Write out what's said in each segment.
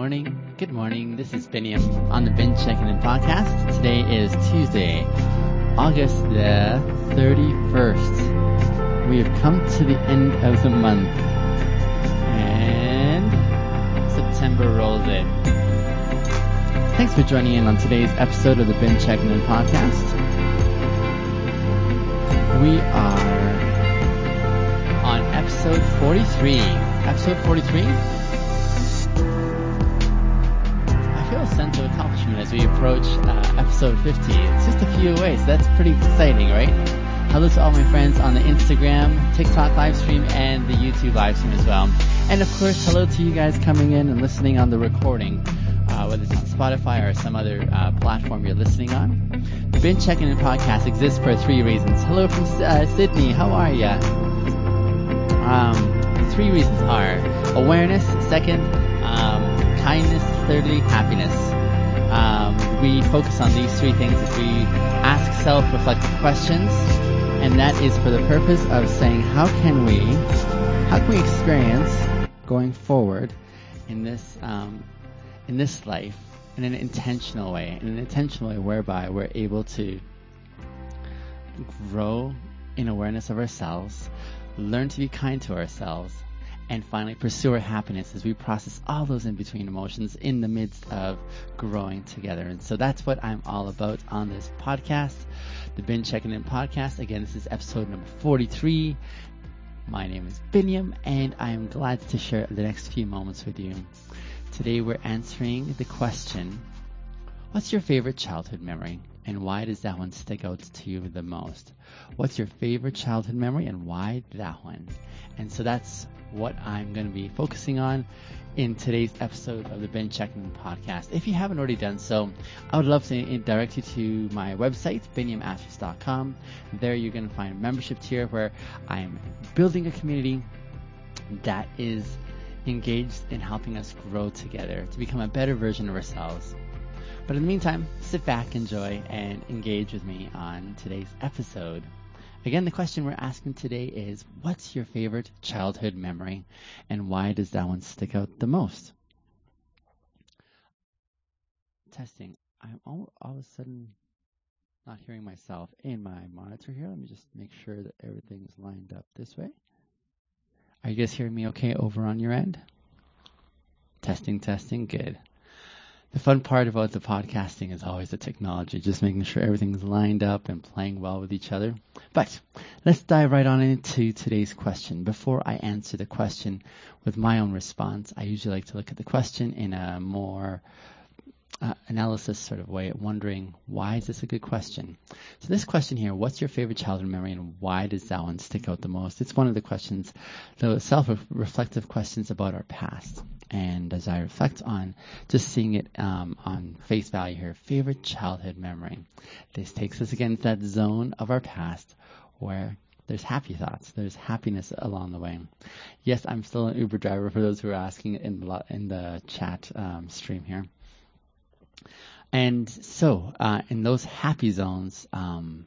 morning. Good morning. This is Biniam on the Bin Checking In podcast. Today is Tuesday, August the 31st. We have come to the end of the month. And September rolls in. Thanks for joining in on today's episode of the Bin Checking In podcast. We are on episode 43. Episode 43? Sense of accomplishment as we approach uh, episode 50. It's just a few away, so that's pretty exciting, right? Hello to all my friends on the Instagram, TikTok live stream, and the YouTube live stream as well. And of course, hello to you guys coming in and listening on the recording, uh, whether it's on Spotify or some other uh, platform you're listening on. The Bin Checking In podcast exists for three reasons. Hello from uh, Sydney, how are ya? Um, three reasons are awareness, second, um, kindness, thirdly, happiness. Um, we focus on these three things as we ask self-reflective questions, and that is for the purpose of saying how can we, how can we experience going forward in this um, in this life in an intentional way, in an intentional way whereby we're able to grow in awareness of ourselves, learn to be kind to ourselves, and finally pursue our happiness as we process all those in between emotions in the midst of growing together. And so that's what I'm all about on this podcast, the Bin Checking In podcast. Again, this is episode number 43. My name is Biniam, and I am glad to share the next few moments with you. Today we're answering the question, what's your favorite childhood memory? And why does that one stick out to you the most? What's your favorite childhood memory and why that one? And so that's what I'm going to be focusing on in today's episode of the Bin Checking podcast. If you haven't already done so, I would love to direct you to my website, biniamasters.com. There you're going to find a membership tier where I'm building a community that is engaged in helping us grow together to become a better version of ourselves. But in the meantime, sit back, enjoy, and engage with me on today's episode. Again, the question we're asking today is what's your favorite childhood memory and why does that one stick out the most? Testing. I'm all, all of a sudden not hearing myself in my monitor here. Let me just make sure that everything's lined up this way. Are you guys hearing me okay over on your end? Testing, testing, good the fun part about the podcasting is always the technology, just making sure everything's lined up and playing well with each other. But let's dive right on into today's question. Before I answer the question with my own response, I usually like to look at the question in a more uh, analysis sort of way, wondering why is this a good question? So this question here, what's your favorite childhood memory and why does that one stick out the most? It's one of the questions, the self-reflective questions about our past. And as I reflect on just seeing it um, on face value here, favorite childhood memory. This takes us again to that zone of our past where there's happy thoughts. There's happiness along the way. Yes, I'm still an Uber driver for those who are asking in the, in the chat um, stream here. And so, uh, in those happy zones, um,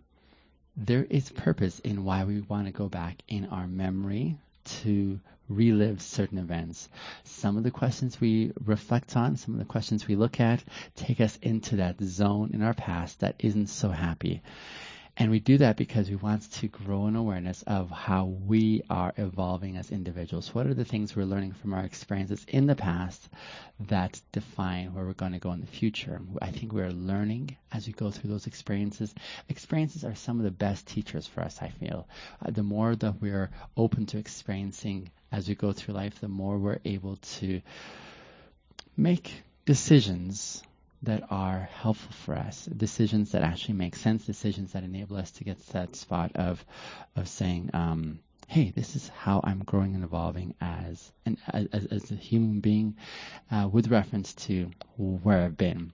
there is purpose in why we want to go back in our memory to relive certain events. Some of the questions we reflect on, some of the questions we look at, take us into that zone in our past that isn't so happy. And we do that because we want to grow an awareness of how we are evolving as individuals. What are the things we're learning from our experiences in the past that define where we're going to go in the future? I think we're learning as we go through those experiences. Experiences are some of the best teachers for us, I feel. Uh, the more that we're open to experiencing as we go through life, the more we're able to make decisions that are helpful for us, decisions that actually make sense, decisions that enable us to get to that spot of of saying, um, "Hey, this is how I'm growing and evolving as an as, as a human being," uh, with reference to where I've been.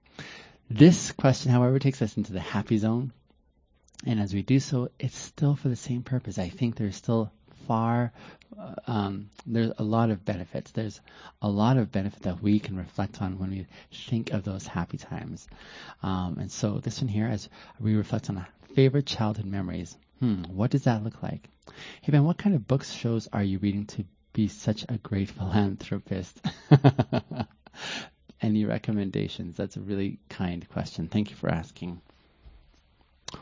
This question, however, takes us into the happy zone, and as we do so, it's still for the same purpose. I think there's still far, uh, um, there's a lot of benefits. There's a lot of benefit that we can reflect on when we think of those happy times. Um, and so this one here, as we reflect on our favorite childhood memories, hmm, what does that look like? Hey Ben, what kind of books, shows are you reading to be such a great philanthropist? any recommendations? That's a really kind question. Thank you for asking.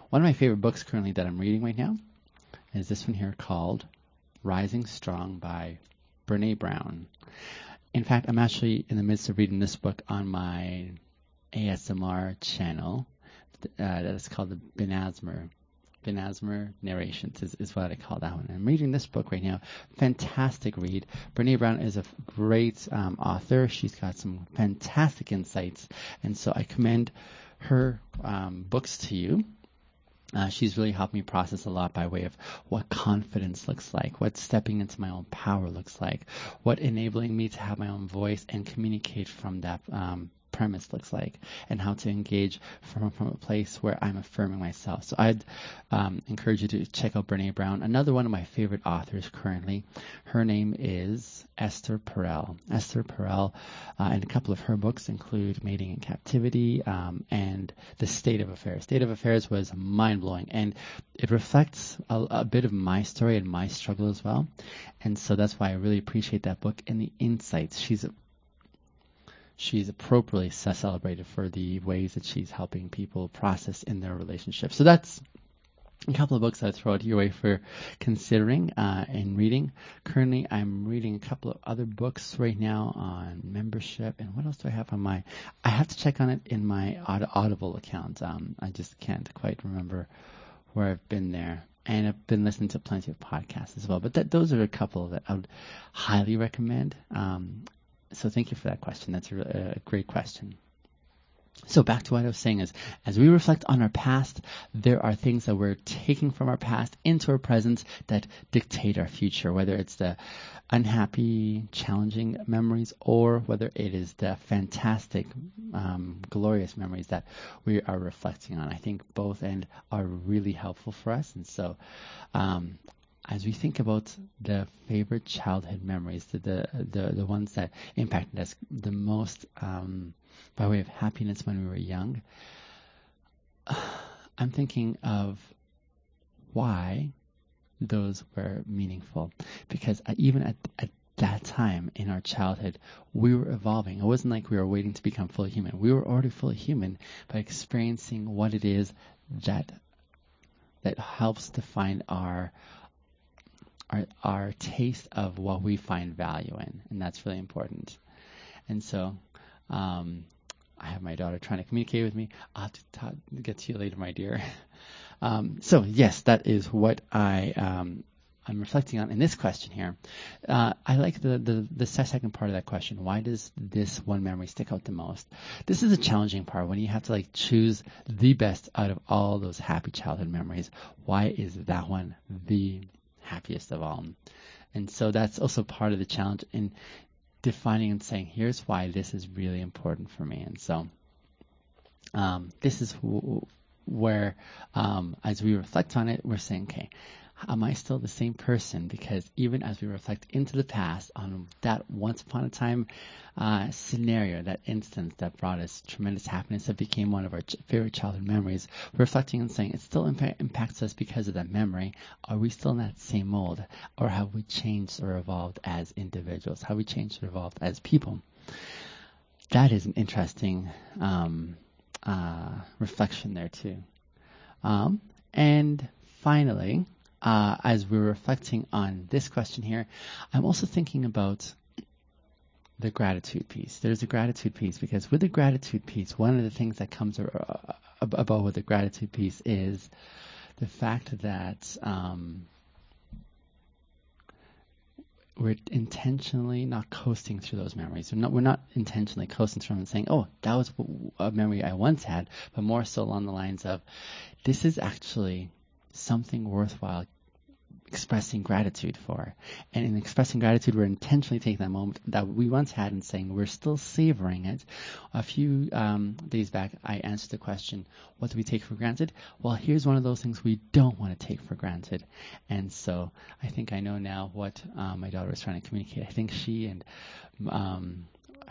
One of my favorite books currently that I'm reading right now is this one here called Rising Strong by Brene Brown. In fact, I'm actually in the midst of reading this book on my ASMR channel. Uh, that is called the Benazmer. Benazmer Narrations is, is what I call that one. I'm reading this book right now. Fantastic read. Brene Brown is a great um, author. She's got some fantastic insights, and so I commend her um, books to you. Uh, she's really helped me process a lot by way of what confidence looks like, what stepping into my own power looks like, what enabling me to have my own voice and communicate from that um, premise looks like and how to engage from, from a place where I'm affirming myself. So I'd um, encourage you to check out Brene Brown. Another one of my favorite authors currently, her name is Esther Perel. Esther Perel, uh, and a couple of her books include Mating in Captivity um, and The State of Affairs. State of Affairs was mind blowing and it reflects a, a bit of my story and my struggle as well. And so that's why I really appreciate that book and the insights. She's she's appropriately celebrated for the ways that she's helping people process in their relationships. So that's a couple of books I throw out your way for considering uh, and reading. Currently, I'm reading a couple of other books right now on membership. And what else do I have on my? I have to check on it in my Audible account. Um, I just can't quite remember where I've been there. And I've been listening to plenty of podcasts as well. But that, those are a couple that I would highly recommend. Um, so thank you for that question. That's a, a great question. So back to what I was saying is, as we reflect on our past, there are things that we're taking from our past into our present that dictate our future, whether it's the unhappy, challenging memories or whether it is the fantastic, um, glorious memories that we are reflecting on. I think both end are really helpful for us. And so, um, as we think about the favorite childhood memories, the the the, ones that impacted us the most um, by way of happiness when we were young, I'm thinking of why those were meaningful, because even at, at that time in our childhood, we were evolving. It wasn't like we were waiting to become fully human. We were already fully human by experiencing what it is that that helps define our our, our taste of what we find value in, and that's really important. And so, um, I have my daughter trying to communicate with me. I'll have to talk, get to you later, my dear. Um, so yes, that is what I um, I'm reflecting on in this question here. Uh, I like the, the the second part of that question. Why does this one memory stick out the most? This is a challenging part when you have to like choose the best out of all those happy childhood memories. Why is that one the happiest of all. And so that's also part of the challenge in defining and saying, here's why this is really important for me. And so um, this is w- where, um, as we reflect on it, we're saying, okay, am I still the same person? Because even as we reflect into the past on that once upon a time uh, scenario, that instance that brought us tremendous happiness, that became one of our favorite childhood memories, reflecting and saying it still impacts us because of that memory. Are we still in that same mold? Or have we changed or evolved as individuals? Have we changed or evolved as people? That is an interesting um, uh, reflection there, too. Um, and finally, uh, as we're reflecting on this question here, I'm also thinking about the gratitude piece. There's a gratitude piece because with the gratitude piece, one of the things that comes about with the gratitude piece is the fact that um, we're intentionally not coasting through those memories. We're not, we're not intentionally coasting through them and saying, oh, that was a memory I once had, but more so along the lines of, this is actually something worthwhile expressing gratitude for. And in expressing gratitude, we're intentionally taking that moment that we once had and saying we're still savoring it. A few um, days back, I answered the question, what do we take for granted? Well, here's one of those things we don't want to take for granted. And so I think I know now what um, my daughter was trying to communicate. I think she and um,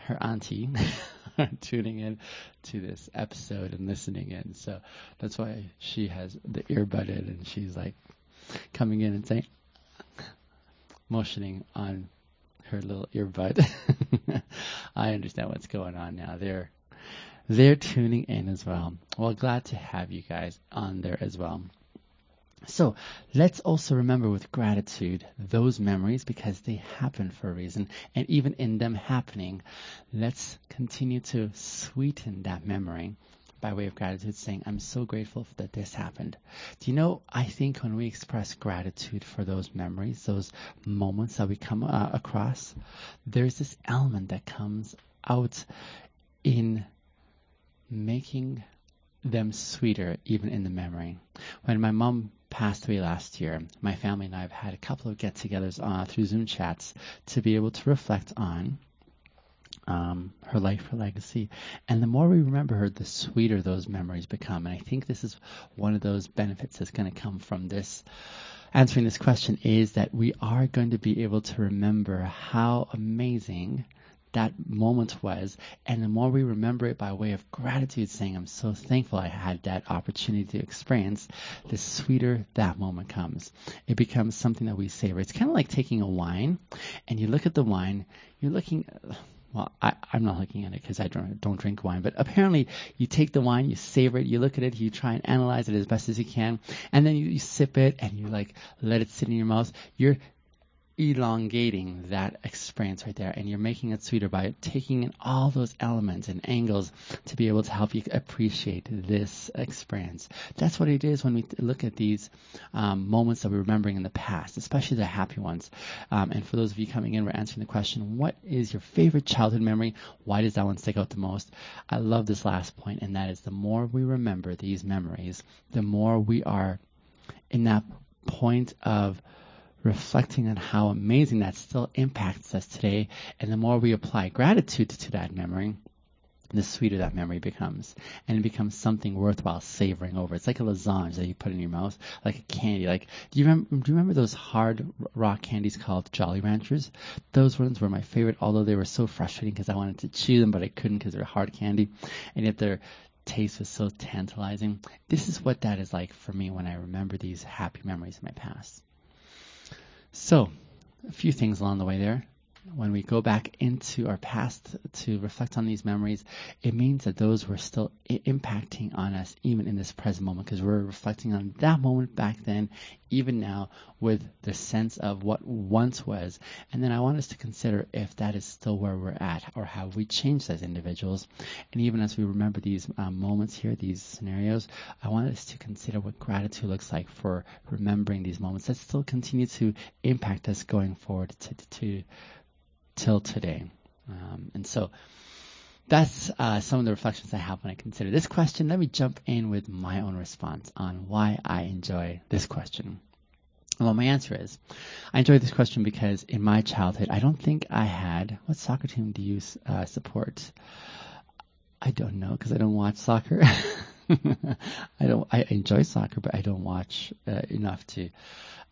her auntie tuning in to this episode and listening in. So that's why she has the earbudded and she's like coming in and saying, motioning on her little earbud. I understand what's going on now. They're they're tuning in as well. Well, glad to have you guys on there as well. So let's also remember with gratitude those memories because they happen for a reason. And even in them happening, let's continue to sweeten that memory by way of gratitude, saying, I'm so grateful that this happened. Do you know, I think when we express gratitude for those memories, those moments that we come uh, across, there's this element that comes out in making them sweeter even in the memory. When my mom passed away last year, my family and I have had a couple of get-togethers uh, through Zoom chats to be able to reflect on um, her life, her legacy. And the more we remember her, the sweeter those memories become. And I think this is one of those benefits that's going to come from this answering this question is that we are going to be able to remember how amazing that moment was. And the more we remember it by way of gratitude, saying, I'm so thankful I had that opportunity to experience, the sweeter that moment comes. It becomes something that we savor. It's kind of like taking a wine and you look at the wine, you're looking, well, I, am not looking at it because I don't, don't drink wine, but apparently you take the wine, you savor it, you look at it, you try and analyze it as best as you can, and then you, you sip it and you like let it sit in your mouth. You're elongating that experience right there and you're making it sweeter by taking in all those elements and angles to be able to help you appreciate this experience. That's what it is when we look at these um, moments that we're remembering in the past especially the happy ones. Um, and for those of you coming in we're answering the question what is your favorite childhood memory? Why does that one stick out the most? I love this last point and that is the more we remember these memories the more we are in that point of reflecting on how amazing that still impacts us today. And the more we apply gratitude to that memory, the sweeter that memory becomes. And it becomes something worthwhile savoring over. It's like a lasagna that you put in your mouth, like a candy. Like, do you remember, do you remember those hard rock candies called Jolly Ranchers? Those ones were my favorite, although they were so frustrating because I wanted to chew them, but I couldn't because they're hard candy. And yet their taste was so tantalizing. This is what that is like for me when I remember these happy memories of my past. So, a few things along the way there. When we go back into our past to reflect on these memories, it means that those were still I- impacting on us even in this present moment because we're reflecting on that moment back then, even now, with the sense of what once was. And then I want us to consider if that is still where we're at or have we changed as individuals. And even as we remember these um, moments here, these scenarios, I want us to consider what gratitude looks like for remembering these moments that still continue to impact us going forward to, to till today. Um, and so that's uh, some of the reflections I have when I consider this question. Let me jump in with my own response on why I enjoy this question. Well, my answer is I enjoy this question because in my childhood, I don't think I had. What soccer team do you uh, support? I don't know because I don't watch soccer. I don't. I enjoy soccer, but I don't watch uh, enough to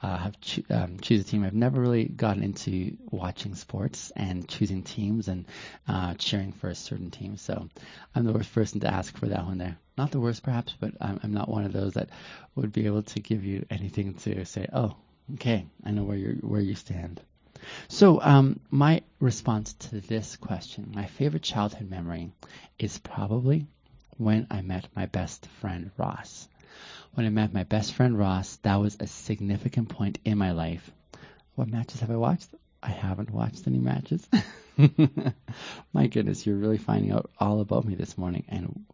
uh, have cho- um, choose a team. I've never really gotten into watching sports and choosing teams and uh, cheering for a certain team. So I'm the worst person to ask for that one there. Not the worst, perhaps, but I'm, I'm not one of those that would be able to give you anything to say. Oh, okay, I know where you where you stand. So um, my response to this question, my favorite childhood memory, is probably when I met my best friend Ross when I met my best friend Ross, that was a significant point in my life. What matches have I watched? I haven't watched any matches. my goodness, you're really finding out all about me this morning and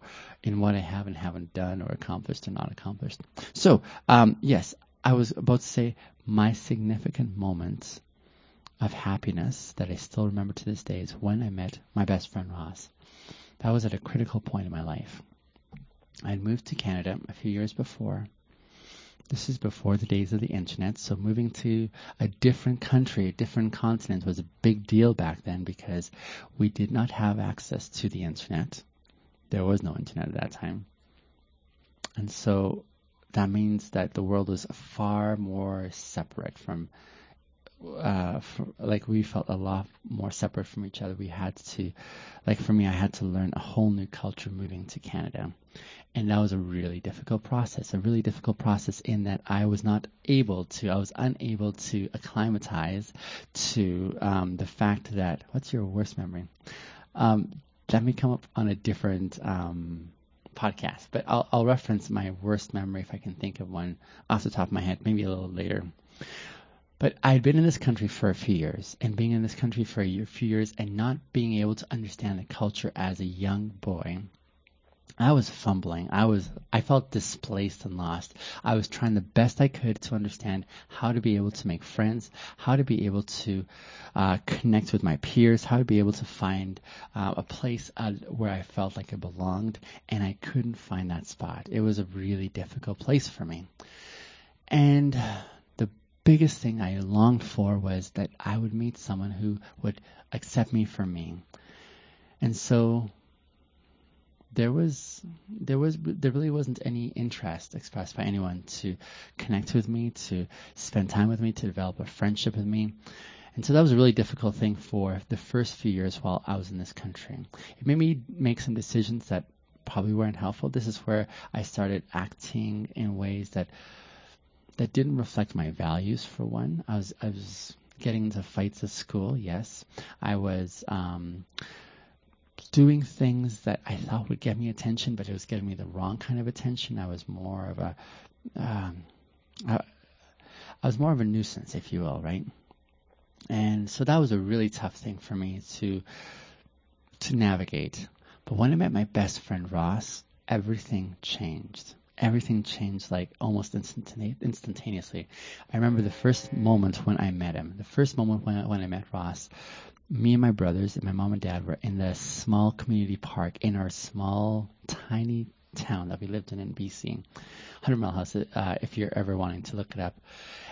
in what I have and haven't done or accomplished or not accomplished. So, um, yes, I was about to say my significant moments of happiness that I still remember to this day is when I met my best friend Ross. That was at a critical point in my life. I had moved to Canada a few years before. This is before the days of the internet, so moving to a different country, a different continent was a big deal back then because we did not have access to the internet. There was no internet at that time. And so that means that the world was far more separate from uh, for, like we felt a lot more separate from each other. We had to, like for me, I had to learn a whole new culture moving to Canada. And that was a really difficult process, a really difficult process in that I was not able to, I was unable to acclimatize to um, the fact that, what's your worst memory? Um, may come up on a different um, podcast, but I'll, I'll reference my worst memory if I can think of one off the top of my head, maybe a little later. But I had been in this country for a few years, and being in this country for a year, few years and not being able to understand the culture as a young boy, I was fumbling. I was I felt displaced and lost. I was trying the best I could to understand how to be able to make friends, how to be able to uh, connect with my peers, how to be able to find uh, a place uh, where I felt like I belonged, and I couldn't find that spot. It was a really difficult place for me. And biggest thing I longed for was that I would meet someone who would accept me for me. And so there was there was there really wasn't any interest expressed by anyone to connect with me, to spend time with me, to develop a friendship with me. And so that was a really difficult thing for the first few years while I was in this country. It made me make some decisions that probably weren't helpful. This is where I started acting in ways that that didn't reflect my values for one. I was I was getting into fights at school, yes. I was um, doing things that I thought would get me attention, but it was getting me the wrong kind of attention. I was more of a um, I, I was more of a nuisance, if you will, right? And so that was a really tough thing for me to to navigate. But when I met my best friend Ross, everything changed everything changed like almost instantaneously. I remember the first moment when I met him, the first moment when I, when I met Ross. Me and my brothers and my mom and dad were in the small community park in our small, tiny town that we lived in in BC. 100 Mile House, uh, if you're ever wanting to look it up.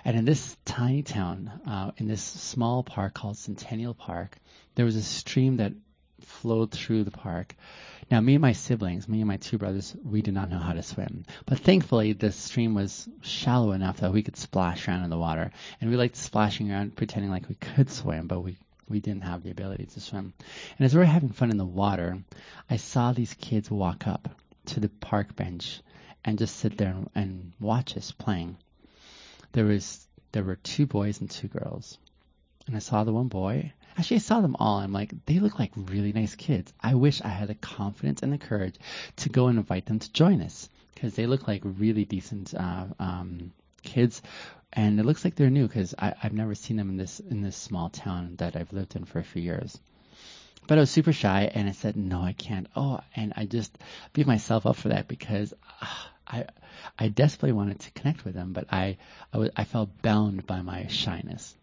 And in this tiny town, uh, in this small park called Centennial Park, there was a stream that flowed through the park. Now, me and my siblings, me and my two brothers, we did not know how to swim. But thankfully, the stream was shallow enough that we could splash around in the water. And we liked splashing around, pretending like we could swim, but we, we didn't have the ability to swim. And as we were having fun in the water, I saw these kids walk up to the park bench and just sit there and watch us playing. There was there were two boys and two girls. And I saw the one boy Actually, I saw them all. I'm like, they look like really nice kids. I wish I had the confidence and the courage to go and invite them to join us because they look like really decent uh, um, kids, and it looks like they're new because I've never seen them in this in this small town that I've lived in for a few years. But I was super shy, and I said, no, I can't. Oh, and I just beat myself up for that because uh, I I desperately wanted to connect with them, but I I, was, I felt bound by my shyness.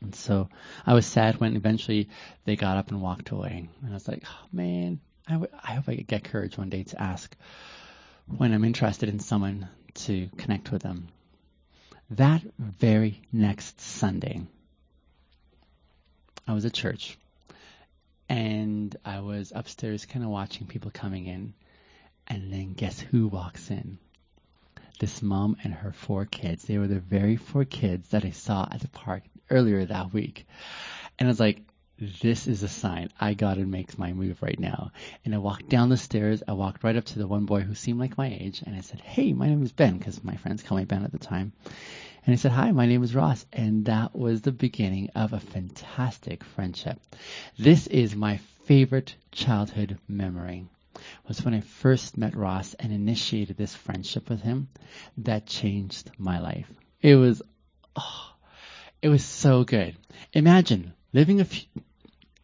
And so I was sad when eventually they got up and walked away. And I was like, oh, man, I, w- I hope I could get courage one day to ask when I'm interested in someone to connect with them. That very next Sunday, I was at church and I was upstairs kind of watching people coming in. And then guess who walks in? This mom and her four kids. They were the very four kids that I saw at the park earlier that week. And I was like, this is a sign. I gotta make my move right now. And I walked down the stairs. I walked right up to the one boy who seemed like my age, and I said, "Hey, my name is Ben," because my friends call me Ben at the time. And he said, "Hi, my name is Ross." And that was the beginning of a fantastic friendship. This is my favorite childhood memory. Was when I first met Ross and initiated this friendship with him that changed my life. It was, oh, it was so good. Imagine living a few,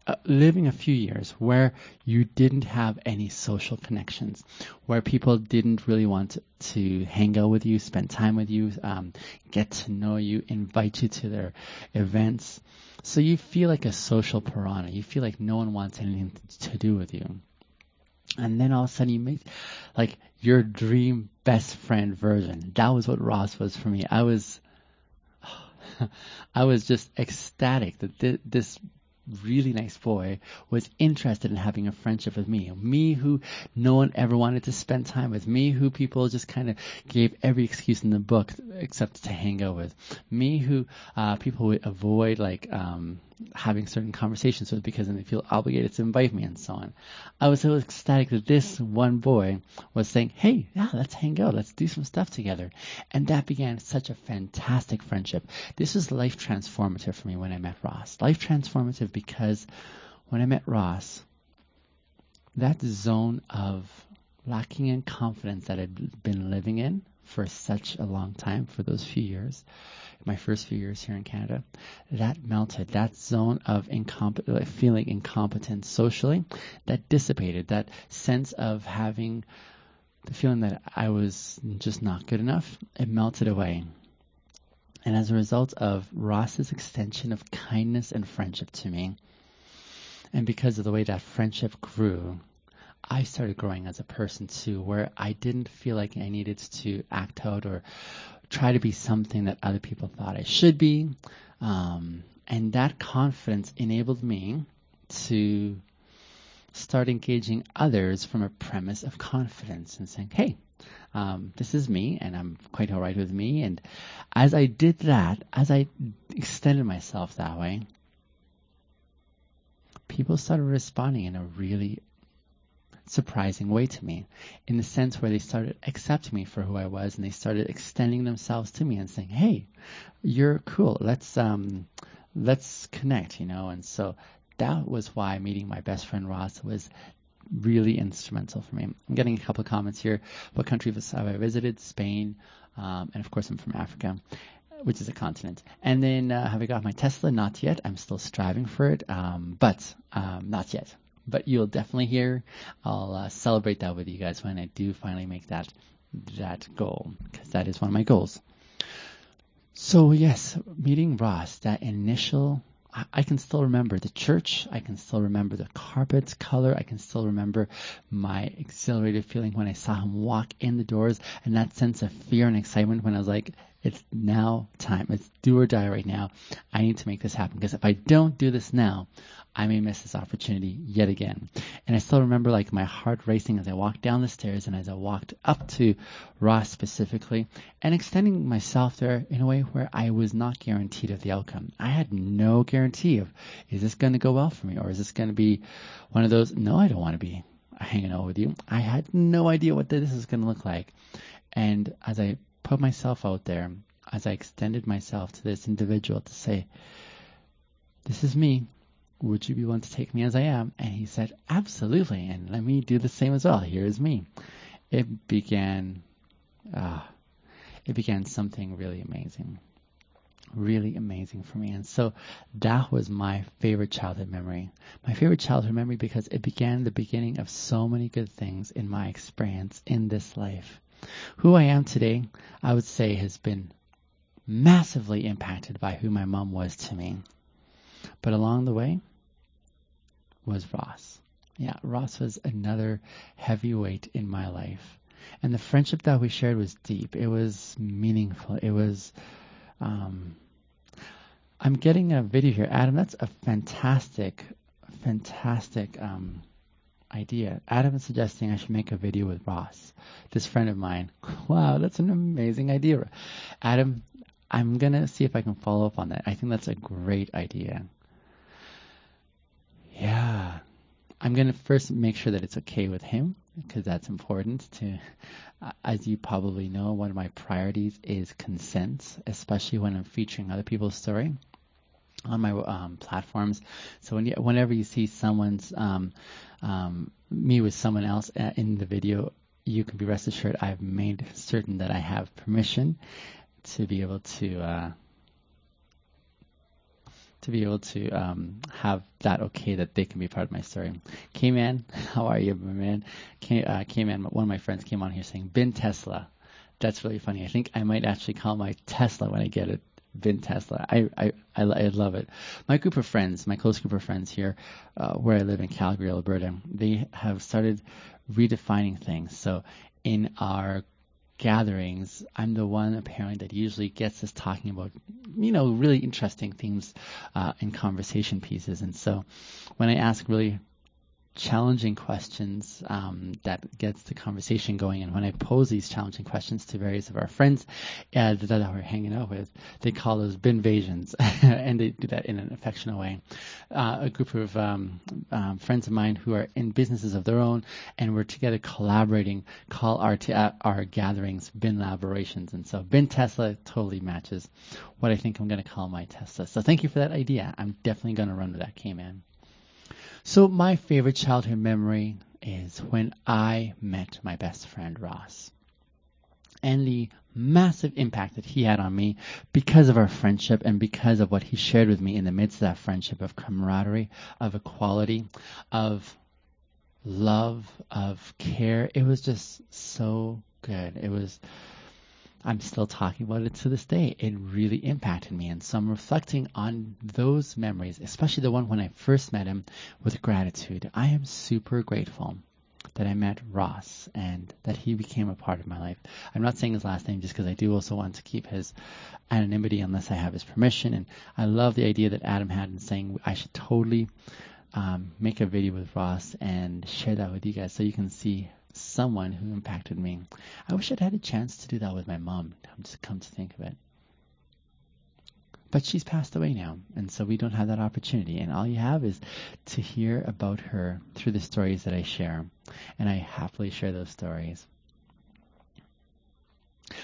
uh, living a few years where you didn't have any social connections, where people didn't really want to hang out with you, spend time with you, um, get to know you, invite you to their events. So you feel like a social piranha. You feel like no one wants anything to do with you. And then all of a sudden you meet like your dream best friend version. That was what Ross was for me. I was I was just ecstatic that th- this really nice boy was interested in having a friendship with me. Me who no one ever wanted to spend time with. Me who people just kind of gave every excuse in the book except to hang out with. Me who uh, people would avoid like um, having certain conversations with because then they feel obligated to invite me and so on. I was so ecstatic that this one boy was saying, Hey, yeah, let's hang out. Let's do some stuff together. And that began such a fantastic friendship. This was life transformative for me when I met Ross. Life transformative because when I met Ross, that zone of lacking in confidence that I'd been living in for such a long time, for those few years, my first few years here in Canada, that melted. That zone of incomp- uh, feeling incompetent socially, that dissipated. That sense of having the feeling that I was just not good enough, it melted away. And as a result of Ross's extension of kindness and friendship to me, and because of the way that friendship grew, I started growing as a person too, where I didn't feel like I needed to act out or try to be something that other people thought I should be. Um, and that confidence enabled me to start engaging others from a premise of confidence and saying, hey, um, this is me and I'm quite all right with me. And as I did that, as I extended myself that way, people started responding in a really surprising way to me in the sense where they started accepting me for who I was and they started extending themselves to me and saying, "Hey, you're cool. Let's um let's connect," you know. And so that was why meeting my best friend Ross was really instrumental for me. I'm getting a couple of comments here. What country have I visited? Spain, um, and of course I'm from Africa which is a continent. And then uh, have I got my Tesla? Not yet. I'm still striving for it, um, but um, not yet but you'll definitely hear. I'll uh, celebrate that with you guys when I do finally make that that goal because that is one of my goals. So yes, meeting Ross, that initial I can still remember the church. I can still remember the carpet's color. I can still remember my exhilarated feeling when I saw him walk in the doors and that sense of fear and excitement when I was like, it's now time. It's do or die right now. I need to make this happen because if I don't do this now, I may miss this opportunity yet again. And I still remember like my heart racing as I walked down the stairs and as I walked up to Ross specifically and extending myself there in a way where I was not guaranteed of the outcome. I had no guarantee of is this going to go well for me or is this going to be one of those, no, I don't want to be hanging out with you. I had no idea what this is going to look like. And as I put myself out there, as I extended myself to this individual to say, this is me would you be willing to take me as I am? And he said, absolutely. And let me do the same as well. Here is me. It began, uh, it began something really amazing, really amazing for me. And so that was my favorite childhood memory. My favorite childhood memory because it began the beginning of so many good things in my experience in this life. Who I am today, I would say has been massively impacted by who my mom was to me. But along the way, was Ross. Yeah, Ross was another heavyweight in my life. And the friendship that we shared was deep. It was meaningful. It was. Um, I'm getting a video here. Adam, that's a fantastic, fantastic um, idea. Adam is suggesting I should make a video with Ross, this friend of mine. Wow, that's an amazing idea. Adam, I'm going to see if I can follow up on that. I think that's a great idea. Yeah. I'm going to first make sure that it's okay with him because that's important to as you probably know one of my priorities is consent especially when I'm featuring other people's story on my um, platforms. So when you, whenever you see someone's um, um, me with someone else uh, in the video you can be rest assured I've made certain that I have permission to be able to uh, to be able to um, have that okay that they can be part of my story. K-Man, how are you, my man? K- uh, K-Man, one of my friends came on here saying, Bin Tesla. That's really funny. I think I might actually call my Tesla when I get it. Bin Tesla. I, I, I, I love it. My group of friends, my close group of friends here, uh, where I live in Calgary, Alberta, they have started redefining things. So in our gatherings, I'm the one apparently that usually gets us talking about, you know, really interesting themes uh, in conversation pieces. And so when I ask really challenging questions um, that gets the conversation going. And when I pose these challenging questions to various of our friends uh, that we're hanging out with, they call those binvasions, and they do that in an affectionate way. Uh, a group of um, um, friends of mine who are in businesses of their own, and we're together collaborating, call our t- uh, our gatherings bin laborations. And so bin Tesla totally matches what I think I'm going to call my Tesla. So thank you for that idea. I'm definitely going to run with that, K-Man. So my favorite childhood memory is when I met my best friend Ross and the massive impact that he had on me because of our friendship and because of what he shared with me in the midst of that friendship of camaraderie, of equality, of love, of care. It was just so good. It was, I'm still talking about it to this day. It really impacted me. And so I'm reflecting on those memories, especially the one when I first met him with gratitude. I am super grateful that I met Ross and that he became a part of my life. I'm not saying his last name just because I do also want to keep his anonymity unless I have his permission. And I love the idea that Adam had in saying I should totally um, make a video with Ross and share that with you guys so you can see someone who impacted me. I wish I'd had a chance to do that with my mom. I'm just come to think of it. But she's passed away now, and so we don't have that opportunity. And all you have is to hear about her through the stories that I share. And I happily share those stories.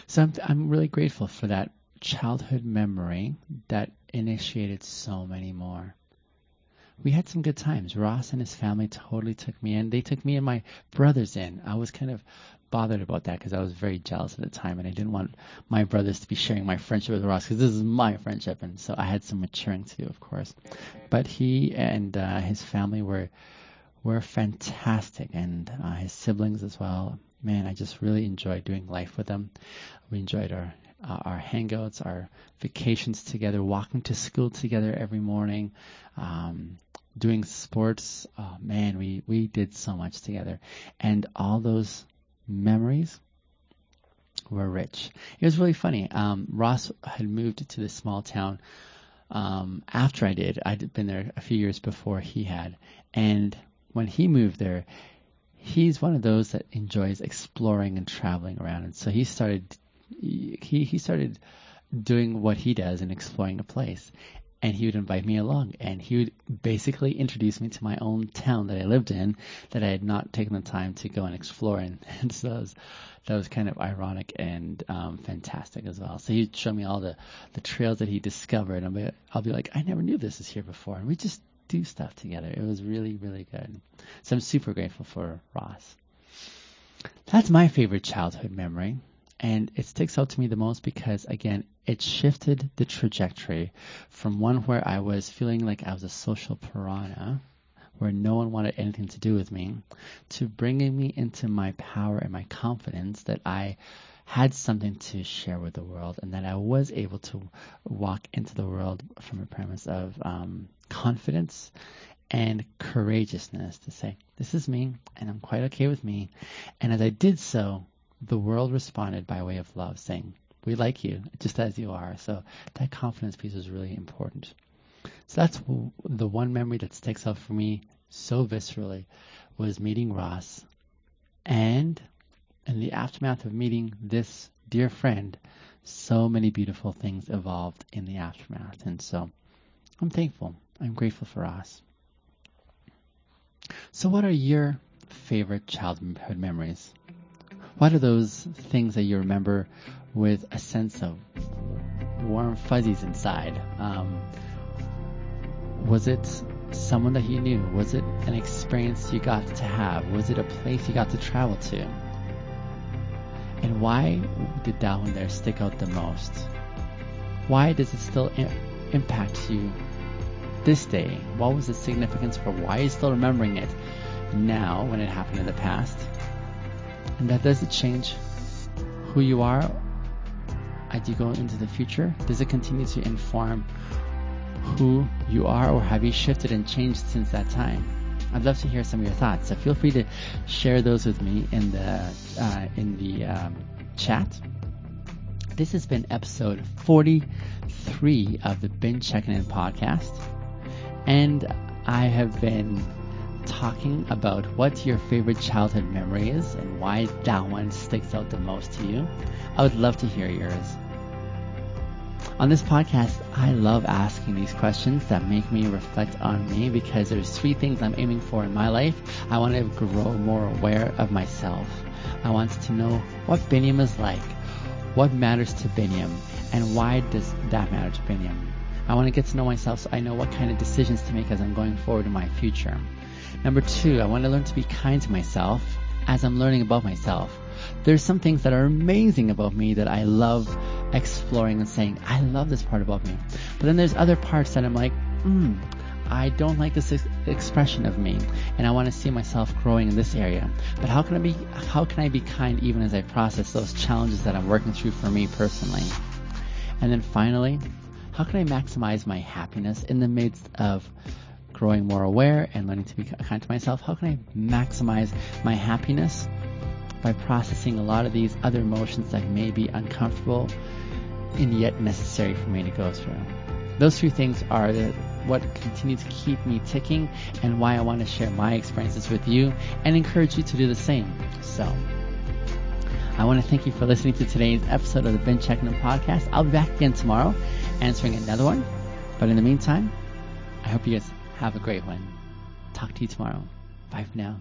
So I'm, I'm really grateful for that childhood memory that initiated so many more. We had some good times. Ross and his family totally took me in. They took me and my brothers in. I was kind of bothered about that because I was very jealous at the time, and I didn't want my brothers to be sharing my friendship with Ross because this is my friendship, and so I had some maturing to do, of course. But he and uh, his family were were fantastic, and uh, his siblings as well. Man, I just really enjoyed doing life with them. We enjoyed our uh, our hangouts, our vacations together, walking to school together every morning, um, doing sports. Oh man, we we did so much together, and all those memories were rich. It was really funny. Um, Ross had moved to this small town um, after I did. I'd been there a few years before he had, and when he moved there, he's one of those that enjoys exploring and traveling around, and so he started he he started doing what he does and exploring a place and he would invite me along and he would basically introduce me to my own town that I lived in that I had not taken the time to go and explore and, and so that was, that was kind of ironic and um, fantastic as well. So he'd show me all the, the trails that he discovered and I'll be, I'll be like, I never knew this is here before and we just do stuff together. It was really, really good. So I'm super grateful for Ross. That's my favorite childhood memory. And it sticks out to me the most because, again, it shifted the trajectory from one where I was feeling like I was a social piranha, where no one wanted anything to do with me, to bringing me into my power and my confidence that I had something to share with the world and that I was able to walk into the world from a premise of um, confidence and courageousness to say, this is me and I'm quite okay with me. And as I did so, the world responded by way of love, saying, We like you just as you are. So that confidence piece is really important. So that's the one memory that sticks out for me so viscerally was meeting Ross. And in the aftermath of meeting this dear friend, so many beautiful things evolved in the aftermath. And so I'm thankful. I'm grateful for Ross. So, what are your favorite childhood memories? What are those things that you remember with a sense of warm fuzzies inside? Um, was it someone that you knew? Was it an experience you got to have? Was it a place you got to travel to? And why did that one there stick out the most? Why does it still impact you this day? What was the significance for why are you still remembering it now when it happened in the past? And that does it change who you are as you go into the future? Does it continue to inform who you are, or have you shifted and changed since that time? I'd love to hear some of your thoughts. So feel free to share those with me in the uh, in the um, chat. This has been episode 43 of the Bin Checking In podcast, and I have been talking about what your favorite childhood memory is and why that one sticks out the most to you. I would love to hear yours. On this podcast, I love asking these questions that make me reflect on me because there's three things I'm aiming for in my life. I want to grow more aware of myself. I want to know what Biniam is like, what matters to Biniam, and why does that matter to Biniam. I want to get to know myself so I know what kind of decisions to make as I'm going forward in my future. Number two, I want to learn to be kind to myself as I'm learning about myself. There's some things that are amazing about me that I love exploring and saying, I love this part about me. But then there's other parts that I'm like, hmm, I don't like this ex- expression of me, and I want to see myself growing in this area. But how can I be how can I be kind even as I process those challenges that I'm working through for me personally? And then finally, how can I maximize my happiness in the midst of growing more aware and learning to be kind to myself? How can I maximize my happiness by processing a lot of these other emotions that may be uncomfortable and yet necessary for me to go through? Those three things are the, what continue to keep me ticking and why I want to share my experiences with you and encourage you to do the same. So, I want to thank you for listening to today's episode of the Ben Checkenham podcast. I'll be back again tomorrow answering another one. But in the meantime, I hope you guys have a great one. Talk to you tomorrow. Bye for now.